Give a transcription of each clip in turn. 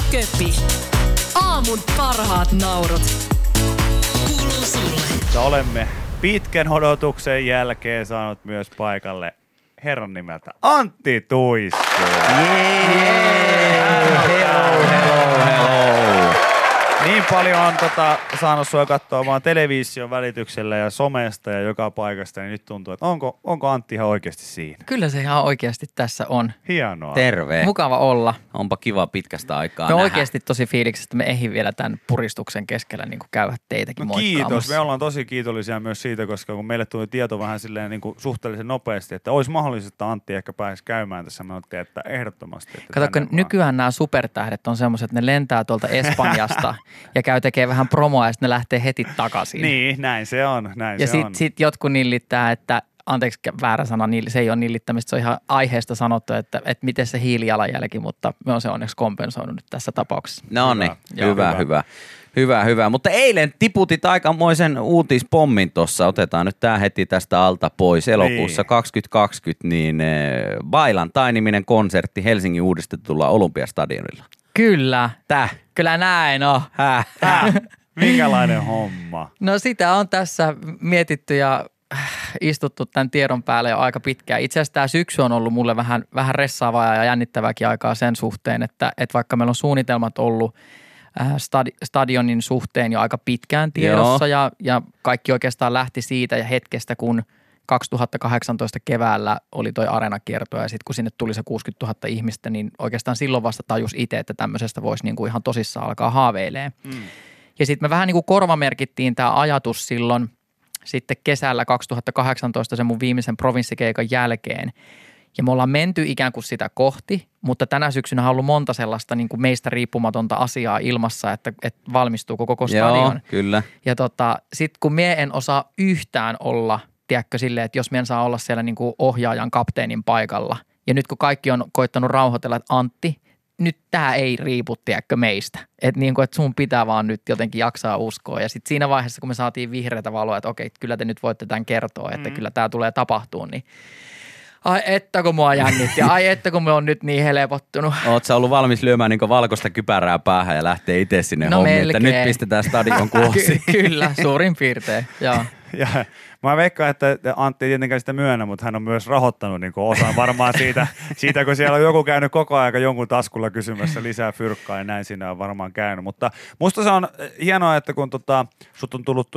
ja Köpi. Aamun parhaat naurut. Kuuluu sulle. Ja olemme pitkän odotuksen jälkeen saanut myös paikalle herran nimeltä Antti Tuisku. Hello, hello, hello. Niin paljon on tota, saanut sua katsoa vaan television välityksellä ja somesta ja joka paikasta, niin nyt tuntuu, että onko, onko Antti ihan oikeasti siinä? Kyllä se ihan oikeasti tässä on. Hienoa. Terve. Mukava olla. Onpa kiva pitkästä aikaa Me nähdä. oikeasti tosi fiiliksi, että me ehdin vielä tämän puristuksen keskellä niin kuin käydä teitäkin No kiitos. Me ollaan tosi kiitollisia myös siitä, koska kun meille tuli tieto vähän silleen niin kuin suhteellisen nopeasti, että olisi mahdollista, että Antti ehkä pääsisi käymään tässä. Me että ehdottomasti. Että Kato, kun nykyään nämä supertähdet on semmoiset, että ne lentää tuolta Espanjasta ja käy tekee vähän promoa ja sitten ne lähtee heti takaisin. Niin, näin se on. Näin ja se on. sitten sit jotkut nillittää, että anteeksi väärä sana, se ei ole nillittämistä, se on ihan aiheesta sanottu, että, että miten se hiilijalanjälki, mutta me on se onneksi kompensoinut nyt tässä tapauksessa. No niin, Hyvä. hyvä, hyvä, hyvä. hyvä. Hyvä, hyvä. Mutta eilen tiputit aikamoisen uutispommin tuossa. Otetaan nyt tämä heti tästä alta pois. Elokuussa Niin. 2020 niin eh, Bailan tai-niminen konsertti Helsingin uudistetulla Olympiastadionilla. Kyllä, Täh, kyllä näin on. häh, Häh? Minkälainen homma? No sitä on tässä mietitty ja istuttu tämän tiedon päälle jo aika pitkään. Itse asiassa tämä syksy on ollut mulle vähän, vähän ressaavaa ja jännittävääkin aikaa sen suhteen, että, että vaikka meillä on suunnitelmat ollut äh, stadi, stadionin suhteen jo aika pitkään tiedossa ja, ja kaikki oikeastaan lähti siitä ja hetkestä, kun 2018 keväällä oli toi areenakierto ja sitten kun sinne tuli se 60 000 ihmistä, niin oikeastaan silloin vasta tajus itse, että tämmöisestä voisi niinku ihan tosissaan alkaa haaveilee. Mm. Ja sitten me vähän niin kuin korvamerkittiin tämä ajatus silloin sitten kesällä 2018 sen mun viimeisen provinssikeikan jälkeen. Ja me ollaan menty ikään kuin sitä kohti, mutta tänä syksynä on ollut monta sellaista niin kuin meistä riippumatonta asiaa ilmassa, että, että valmistuuko koko joo, stadion. kyllä. Ja tota, sitten kun mie en osaa yhtään olla, tiedätkö, silleen, että jos mien saa olla siellä niin kuin ohjaajan kapteenin paikalla. Ja nyt kun kaikki on koittanut rauhoitella, että Antti, nyt tämä ei riipu, tiedätkö, meistä. Että niin kuin, että sun pitää vaan nyt jotenkin jaksaa uskoa. Ja sitten siinä vaiheessa, kun me saatiin vihreätä valoa, että okei, kyllä te nyt voitte tämän kertoa, että Mm. kyllä tämä tulee tapahtuu, niin ai että kun mua jännitti, ai että kun me on nyt niin helpottunut. Oot sä ollut valmis lyömään niin valkoista kypärää päähän ja lähtee itse sinne No hommiin, että nyt pistetään stadion kuosi. Ky- kyllä, suurin piirtein, joo. Ja mä veikkaan, että Antti ei tietenkään sitä myönnä, mutta hän on myös rahoittanut niin osan varmaan siitä, siitä, kun siellä on joku käynyt koko aika jonkun taskulla kysymässä lisää fyrkkaa ja näin siinä on varmaan käynyt. Mutta musta se on hienoa, että kun tota, sut on tullut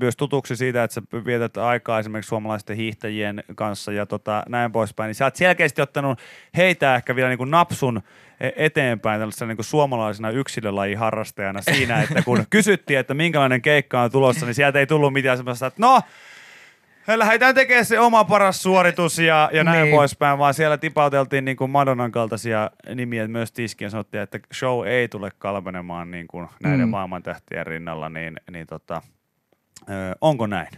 myös tutuksi siitä, että sä vietät aikaa esimerkiksi suomalaisten hiihtäjien kanssa ja tota, näin poispäin, niin sä oot selkeästi ottanut heitä ehkä vielä niin kuin napsun e- eteenpäin tällaisena niin kuin suomalaisena yksilölajiharrastajana siinä, että kun kysyttiin, että minkälainen keikka on tulossa, niin sieltä ei tullut mitään semmoista, että no, lähdetään tekemään se oma paras suoritus ja, ja näin Niin. poispäin, vaan siellä tipauteltiin niin kuin Madonnan kaltaisia nimiä myös tiskiin sanottiin, että show ei tule kalpenemaan niin kuin näiden Mm. maailmantähtien rinnalla, niin, niin tota, ö, onko näin?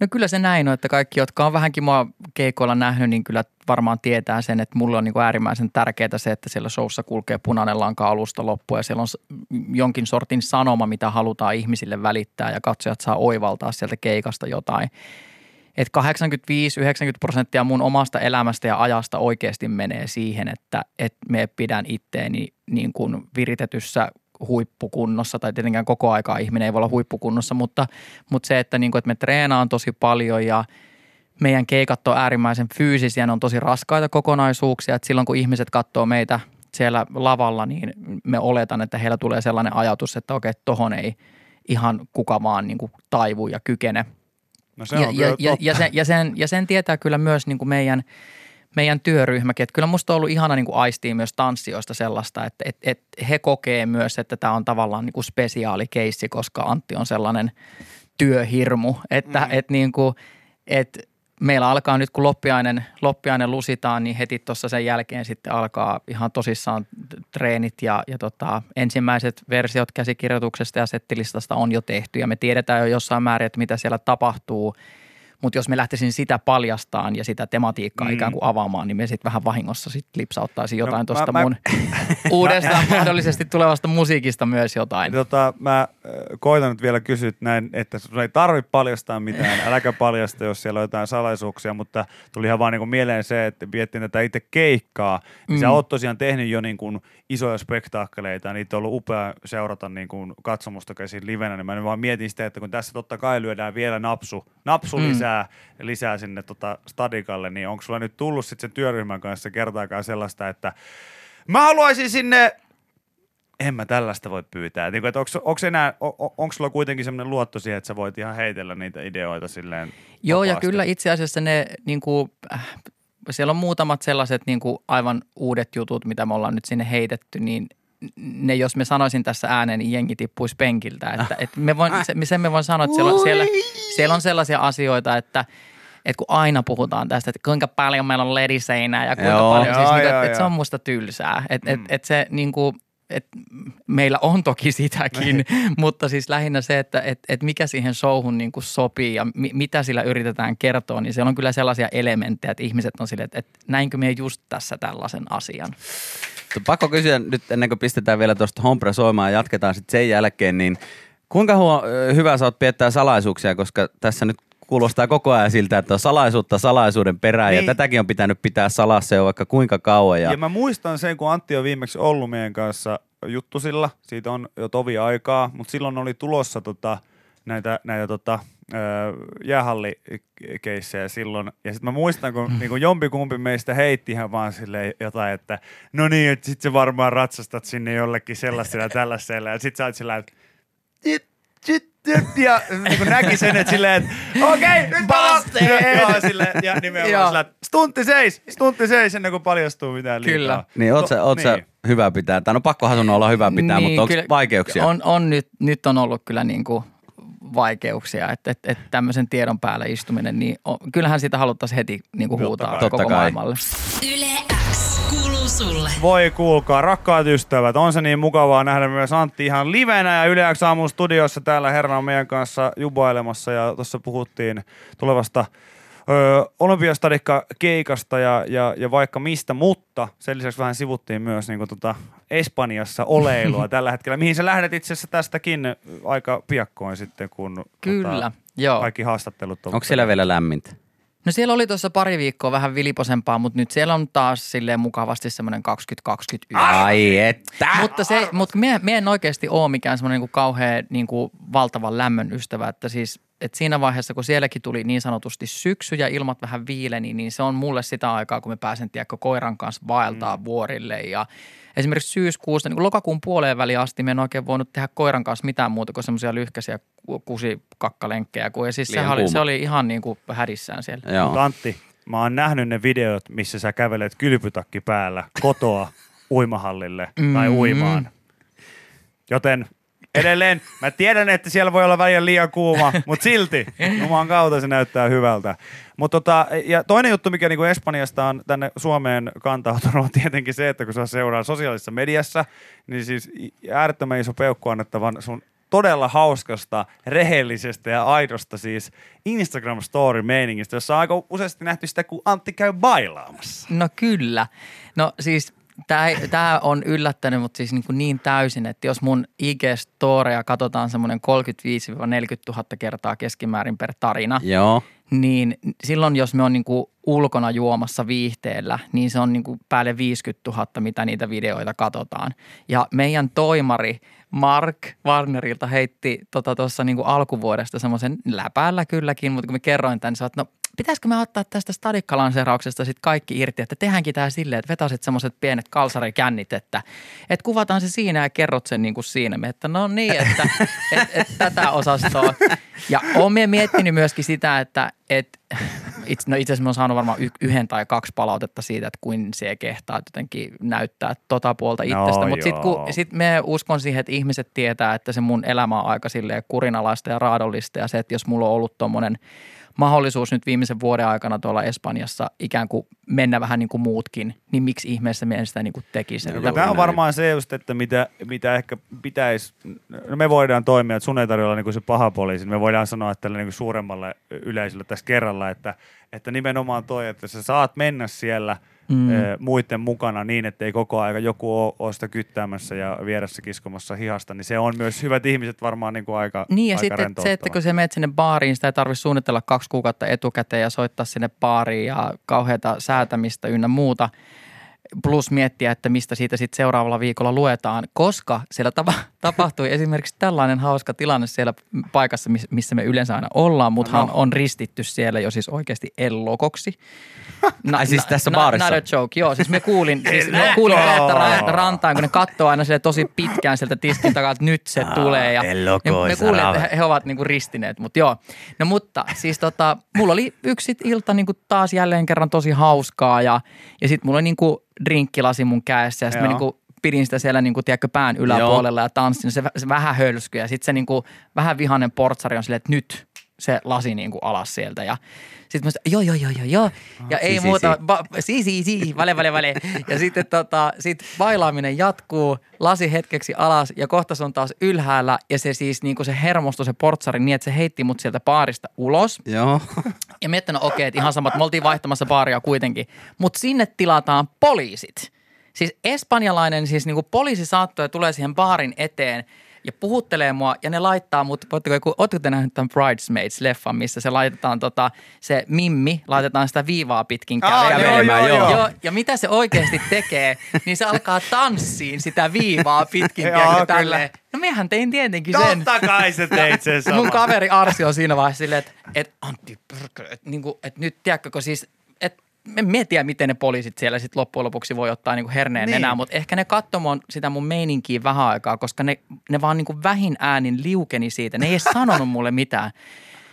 No kyllä se näin on, että kaikki, jotka on vähänkin mua keikoilla nähnyt, niin kyllä varmaan tietää sen, että mulle on niin kuin äärimmäisen tärkeää se, että siellä showssa kulkee punainen lanka alusta loppuun ja siellä on jonkin sortin sanoma, mitä halutaan ihmisille välittää ja katsojat saa oivaltaa sieltä keikasta jotain. Et 85-90 prosenttia mun omasta elämästä ja ajasta oikeasti menee siihen, että, että me pidän itteeni niin kuin viritetyssä huippukunnossa, tai tietenkään koko aikaa ihminen ei voi olla huippukunnossa, mutta, mutta se, että, niin kuin, että me treenaan tosi paljon ja meidän keikat on äärimmäisen fyysisiä, ne on tosi raskaita kokonaisuuksia, että silloin kun ihmiset katsoo meitä siellä lavalla, niin me oletan, että heillä tulee sellainen ajatus, että okei, tohon ei ihan kuka vaan niin kuin taivu ja kykene – No se ja, on ja, ja, ja, sen, ja, sen, ja sen tietää kyllä myös niin kuin meidän, meidän työryhmäkin. Että kyllä musta on ollut ihana niin kuin aistia myös tanssijoista sellaista, että et, et he kokee myös, että tämä on tavallaan niin kuin spesiaali keissi, koska Antti on sellainen työhirmu, että Mm. et niin kuin, et meillä alkaa nyt, kun loppiainen, loppiainen lusitaan, niin heti tuossa sen jälkeen sitten alkaa ihan tosissaan treenit ja, ja tota, ensimmäiset versiot käsikirjoituksesta ja settilistasta on jo tehty. Ja me tiedetään jo jossain määrin, että mitä siellä tapahtuu Mutta jos me lähtisin sitä paljastaan ja sitä tematiikkaa mm. ikään kuin avaamaan, niin me sitten vähän vahingossa sit lipsauttaisiin jotain no, tuosta mun uudesta mahdollisesti tulevasta musiikista myös jotain. Tota, mä äh, koitan nyt vielä kysyä näin, että sun ei tarvitse paljastaa mitään, äläkä paljasta, jos siellä on jotain salaisuuksia, mutta tuli ihan vaan niin kuin mieleen se, että viettiin tätä itse keikkaa, niin mm. sä oot tosiaan tehnyt jo niin kuin isoja spektaakkeleita, ja niitä on ollut upea seurata niin kuin katsomusta käsin livenä, niin mä vaan mietin sitä, että kun tässä totta kai lyödään vielä napsu, napsu mm. lisää, lisää sinne tota stadikalle, niin onko sulla nyt tullut sitten sen työryhmän kanssa kertaakaan sellaista, että mä haluaisin sinne en mä tällaista voi pyytää. Niin, onko, enää, sulla kuitenkin semmoinen luotto siihen, että sä voit ihan heitellä niitä ideoita silleen Joo, vapaasti? ja kyllä itse asiassa ne niin kuin, äh, siellä on muutamat sellaiset niin kuin aivan uudet jutut, mitä me ollaan nyt sinne heitetty, niin ne, jos me sanoisin tässä ääneen, niin jengi tippuisi penkiltä. Että, että me voin, se, sen me voin sanoa, että siellä, siellä, siellä on sellaisia asioita, että että kun aina puhutaan tästä, että kuinka paljon meillä on lediseinää ja kuinka Joo. paljon, siis Joo, niin kuin, joo, että, että se joo. on musta tylsää. Että Mm. et, et se niin kuin, et meillä on toki sitäkin, mutta siis lähinnä se, että et, et mikä siihen showhun niin kuin sopii ja mi, mitä sillä yritetään kertoa, niin siellä on kyllä sellaisia elementtejä, että ihmiset on silleen, että, että näinkö me just tässä tällaisen asian. Pakko kysyä nyt ennen kuin pistetään vielä tuosta Hompre soimaan ja jatketaan sitten sen jälkeen, niin kuinka huo, hyvä sä oot piettää salaisuuksia, koska tässä nyt kuulostaa koko ajan siltä, että on salaisuutta salaisuuden perään niin. Ja tätäkin on pitänyt pitää salassa jo vaikka kuinka kauan. Ja, Ja mä muistan sen, kun Antti on viimeksi ollut meidän kanssa juttusilla, siitä on jo tovi aikaa, mutta silloin oli tulossa tota, näitä, näitä tota, jäähallikeissejä silloin. Ja sitten mä muistan, kun niin kuin jompikumpi meistä heitti ihan vaan silleen jotain, että no niin, että sit sä varmaan ratsastat sinne jollekin sellaisella ja tällaisella. Ja sit sä oot sillä ja niin näki sen, että silleen, että okei, nyt Busted! Joo, silleen, ja nimenomaan sillä, että stunti seis, stunti seis ennen kuin paljastuu mitään liikaa. Kyllä. niin oot, sä, oot niin. sä hyvä pitää, tai no pakkohan sun olla hyvä pitää, mutta onko vaikeuksia? On, on nyt, nyt on ollut kyllä niin kuin vaikeuksia, että, että, että tämmöisen tiedon päällä istuminen, niin on, kyllähän sitä haluttaisiin heti niin kuin huutaa. Totta koko kai. maailmalle. Yle X kuuluu sulle. Voi kuulkaa, rakkaat ystävät, on se niin mukavaa nähdä myös Antti ihan livenä ja Yle X aamun studiossa täällä herra on meidän kanssa jubailemassa ja tuossa puhuttiin tulevasta ö, olympiastadikka keikasta ja, ja, ja, vaikka mistä, mutta sen lisäksi vähän sivuttiin myös niin tota Espanjassa oleilua tällä hetkellä, mihin sä lähdet itse asiassa tästäkin aika piakkoin sitten, kun Kyllä, tota, joo. kaikki haastattelut on. Onko siellä vielä lämmintä? No siellä oli tuossa pari viikkoa vähän viliposempaa, mutta nyt siellä on taas silleen mukavasti semmoinen 20-21. Ai että! Mutta, se, mutta mie, mie en oikeasti ole mikään semmoinen niin kauhean niin kuin valtavan lämmön ystävä, että siis että siinä vaiheessa, kun sielläkin tuli niin sanotusti syksy ja ilmat vähän viileni, niin se on mulle sitä aikaa, kun me pääsen tiedätkö, koiran kanssa vaeltaa mm. vuorille ja esimerkiksi syyskuusta, niin lokakuun puoleen väliin asti me en oikein voinut tehdä koiran kanssa mitään muuta kuin semmoisia lyhkäisiä ku- kusikakkalenkkejä, kun ja siis sehän oli, se oli ihan niin kuin hädissään siellä. Joo. Mutta Antti, mä oon nähnyt ne videot, missä sä kävelet kylpytakki päällä kotoa uimahallille tai Mm. uimaan. Joten edelleen, mä tiedän, että siellä voi olla välillä liian kuuma, mutta silti Jumalan kautta se näyttää hyvältä. Mutta tota, ja toinen juttu, mikä niinku Espanjasta on tänne Suomeen kantautunut, on tietenkin se, että kun sä seuraa sosiaalisessa mediassa, niin siis äärettömän iso peukku annettavan sun todella hauskasta, rehellisestä ja aidosta siis Instagram-story-meiningistä, jossa on aika useasti nähty sitä, kun Antti käy bailaamassa. No kyllä. No siis tämä on yllättänyt mut siis niin, kuin niin täysin, että jos mun IG-storeja katsotaan semmoinen 35-40 000 kertaa keskimäärin per tarina, Joo. niin silloin jos me on niin kuin ulkona juomassa viihteellä, niin se on niin kuin päälle 50 000, mitä niitä videoita katsotaan. Ja meidän toimari Mark Warnerilta heitti tuossa tota, niin kuin alkuvuodesta semmoisen läpäällä kylläkin, mutta kun me kerroin tämän, niin sä oot, no pitäisikö me ottaa tästä stadikkalanseerauksesta sitten kaikki irti, että tehdäänkin tämä silleen, että vetasit semmoiset pienet kalsarikännit, että, että kuvataan se siinä ja kerrot sen niin kuin siinä. Me, että no niin, että et, et, tätä osastoa. Ja mie miettinyt myöskin sitä, että et, itse, no itse asiassa mä oon saanut varmaan yhden tai kaksi palautetta siitä, että kuin se kehtaa jotenkin näyttää tota puolta No itsestä. Mutta sitten kun sit me uskon siihen, että ihmiset tietää, että se mun elämä on aika silleen kurinalaista ja raadollista ja se, että jos mulla on ollut tommonen mahdollisuus nyt viimeisen vuoden aikana tuolla Espanjassa ikään kuin mennä vähän niin kuin muutkin, niin miksi ihmeessä me en sitä niin kuin tekisi? No, joo. Tämä on näin. varmaan se just, että mitä, mitä ehkä pitäisi, no me voidaan toimia, että sun ei tarvitse olla niin kuin se paha poliisi, me voidaan sanoa tälle niin kuin suuremmalle yleisölle tässä kerralla, että, että nimenomaan toi, että sä saat mennä siellä Mm. mm. muiden mukana niin, että ei koko aika joku ole, ole sitä kyttäämässä ja vieressä kiskomassa hihasta, niin se on myös hyvät ihmiset varmaan niin kuin aika Niin ja aika sitten se, että kun sä menet sinne baariin, sitä ei tarvitse suunnitella kaksi kuukautta etukäteen ja soittaa sinne baariin ja kauheata säätämistä ynnä muuta. Plus miettiä, että mistä siitä sitten seuraavalla viikolla luetaan, koska siellä tapa, tapahtui esimerkiksi tällainen hauska tilanne siellä paikassa, miss- missä me yleensä aina ollaan, mutta No. on ristitty siellä jo siis oikeasti ellokoksi. Na, Ai siis tässä baarissa? Not a joke, joo. Siis me kuulin, siis me kuulin että ra- rantaan, kun ne katsoo aina sille tosi pitkään sieltä tiskin takaa, että nyt se tulee. Ja ne, me kuulin, että he, he ovat niinku ristineet, mutta joo. No mutta siis tota, mulla oli yksi ilta niinku taas jälleen kerran tosi hauskaa ja, ja sitten mulla oli niinku drinkkilasi mun kädessä ja sitten mä Joo. niinku pidin sitä siellä niinku, tiedätkö, pään yläpuolella ja tanssin. Se, se vähän hölskyi ja sitten se niinku, vähän vihainen portsari on silleen, että nyt se lasi niinku alas sieltä ja sitten mä sanoin, joo, joo, joo, joo, joo. Ja si, ei si, muuta, si. si, si, si, vale, vale, vale. Ja sitten tota, sit bailaaminen jatkuu, lasi hetkeksi alas ja kohta se on taas ylhäällä. Ja se siis niin kuin se hermostui se portsari niin, että se heitti mut sieltä baarista ulos. Joo. Ja miettinyt, okei, okay, että ihan sama, että me oltiin vaihtamassa baaria kuitenkin. Mutta sinne tilataan poliisit. Siis espanjalainen siis niinku poliisi saattoi ja tulee siihen baarin eteen ja puhuttelee mua ja ne laittaa mut, voitteko, joku- ootteko te nähneet tämän Bridesmaids-leffan, missä se laitetaan tota, se mimmi, laitetaan sitä viivaa pitkin Aa, joo, joo, joo. Ja mitä se oikeasti tekee, niin se alkaa tanssiin sitä viivaa pitkin, Joo, tälleen. No mehän tein tietenkin sen. Totta kai se teit sen Mun sama. kaveri Arsi on siinä vaiheessa silleen, että et, Antti, että niinku, et nyt tiedätkö, kun siis, että en mä tiedä, miten ne poliisit siellä sitten loppujen lopuksi voi ottaa niinku herneen Niin. niin. nenää, mutta ehkä ne katsoi mun, sitä mun meininkiä vähän aikaa, koska ne, ne vaan niinku vähin äänin liukeni siitä. Ne ei edes sanonut mulle mitään.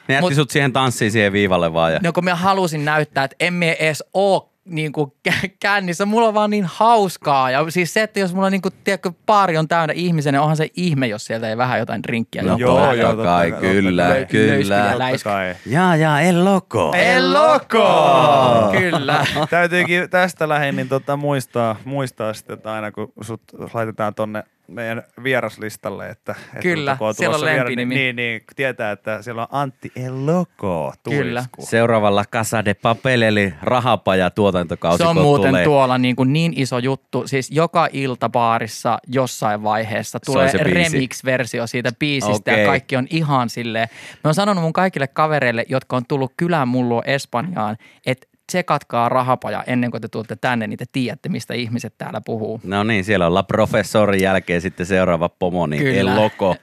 Ne jätti Mut- sut siihen tanssiin siihen viivalle vaan. Ja... No kun mä halusin näyttää, että emme edes oo niinku kä- kännissä. Mulla on vaan niin hauskaa. Ja siis se, että jos mulla niinku, tiedätkö, baari on täynnä ihmisiä, niin onhan se ihme, jos sieltä ei vähän jotain drinkkiä No. Joo, joo, totta kai, kyllä, totta kai. kyllä. Kai. Jaa, jaa, el loco. El Loco! Kyllä. Täytyykin tästä lähin niin tota muistaa, muistaa sitten, että aina kun sut laitetaan tonne meidän vieraslistalle, että, että Kyllä, kun siellä on tulossa viera- lempinimi. Niin, niin, tietää, että siellä on Antti El Loco Kyllä. Seuraavalla Casa de Papel eli rahapaja tuotantokausi Se on muuten tulee. tuolla niin, kuin niin iso juttu. Siis joka ilta baarissa jossain vaiheessa tulee remix-versio siitä biisistä Okei. ja kaikki on ihan silleen. Mä oon sanonut mun kaikille kavereille, jotka on tullut kylään mun luo Espanjaan, että tsekatkaa rahapaja ennen kuin te tulette tänne, niin te tiedätte, mistä ihmiset täällä puhuu. No niin, siellä on La Professorin jälkeen sitten seuraava pomo, niin Kyllä. El Loco.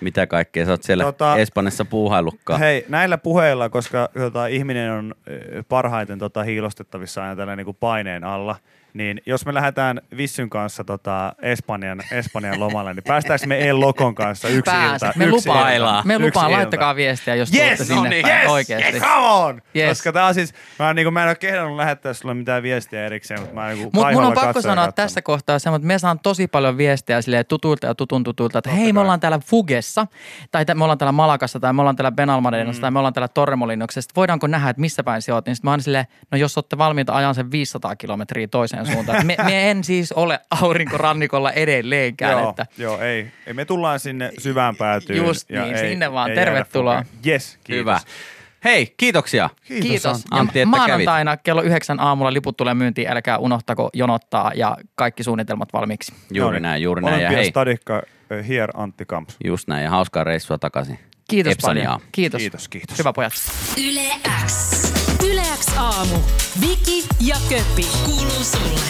Mitä kaikkea sä oot siellä Tota- Espanjassa puuhaillutkaan? Hei, näillä puheilla, koska tota, ihminen on parhaiten tota, hiilostettavissa aina tällä niin kuin paineen alla, niin jos me lähdetään Vissyn kanssa tota, Espanjan, Espanjan lomalle, niin päästäänkö me El Lokon kanssa yksi Pääset. ilta? Me yksi ilta, me lupaan ilta. laittakaa viestiä, jos Yes, tulette sinne no niin, päin yes, oikeasti. yes, come on! Yes. Koska tää on siis, mä, en, niin kuin, mä en ole kehdannut lähettää sulle mitään viestiä erikseen, mutta mä niin Mutta mun on pakko sanoa tässä kohtaa se, että me saan tosi paljon viestejä silleen tutuilta ja tutun tutuilta, että hei me kai. ollaan täällä Fugessa, tai me ollaan täällä Malakassa, tai me ollaan täällä Benalmadenassa, mm. tai me ollaan täällä Torremolinoksessa. Voidaanko nähdä, että missä päin sä oot? Niin sit mä oon silleen, no jos olette valmiita ajan sen 500 kilometriä toiseen suuntaan. Me, me en siis ole aurinkorannikolla edelleenkään. Joo, että joo ei, ei. Me tullaan sinne syvään päätyyn. Just ja niin, ei, sinne vaan. ei Tervetuloa. Yes, kiitos. Hyvä. Hei, kiitoksia. Kiitos. Antti, ja että maanantaina kello yhdeksän aamulla liput tulee myyntiin. Älkää unohtako jonottaa ja kaikki suunnitelmat valmiiksi. Juuri näin, juuri näin. Ja hei, Stadikka, eh, here Antti Kamps. just näin. Ja hauskaa reissua takaisin. Kiitos Epsaniaan. paljon. Kiitos. Kiitos, kiitos. Hyvä pojat. Yle X. Yle X aamu. Viki ja Köppi. Kuuluu sulle.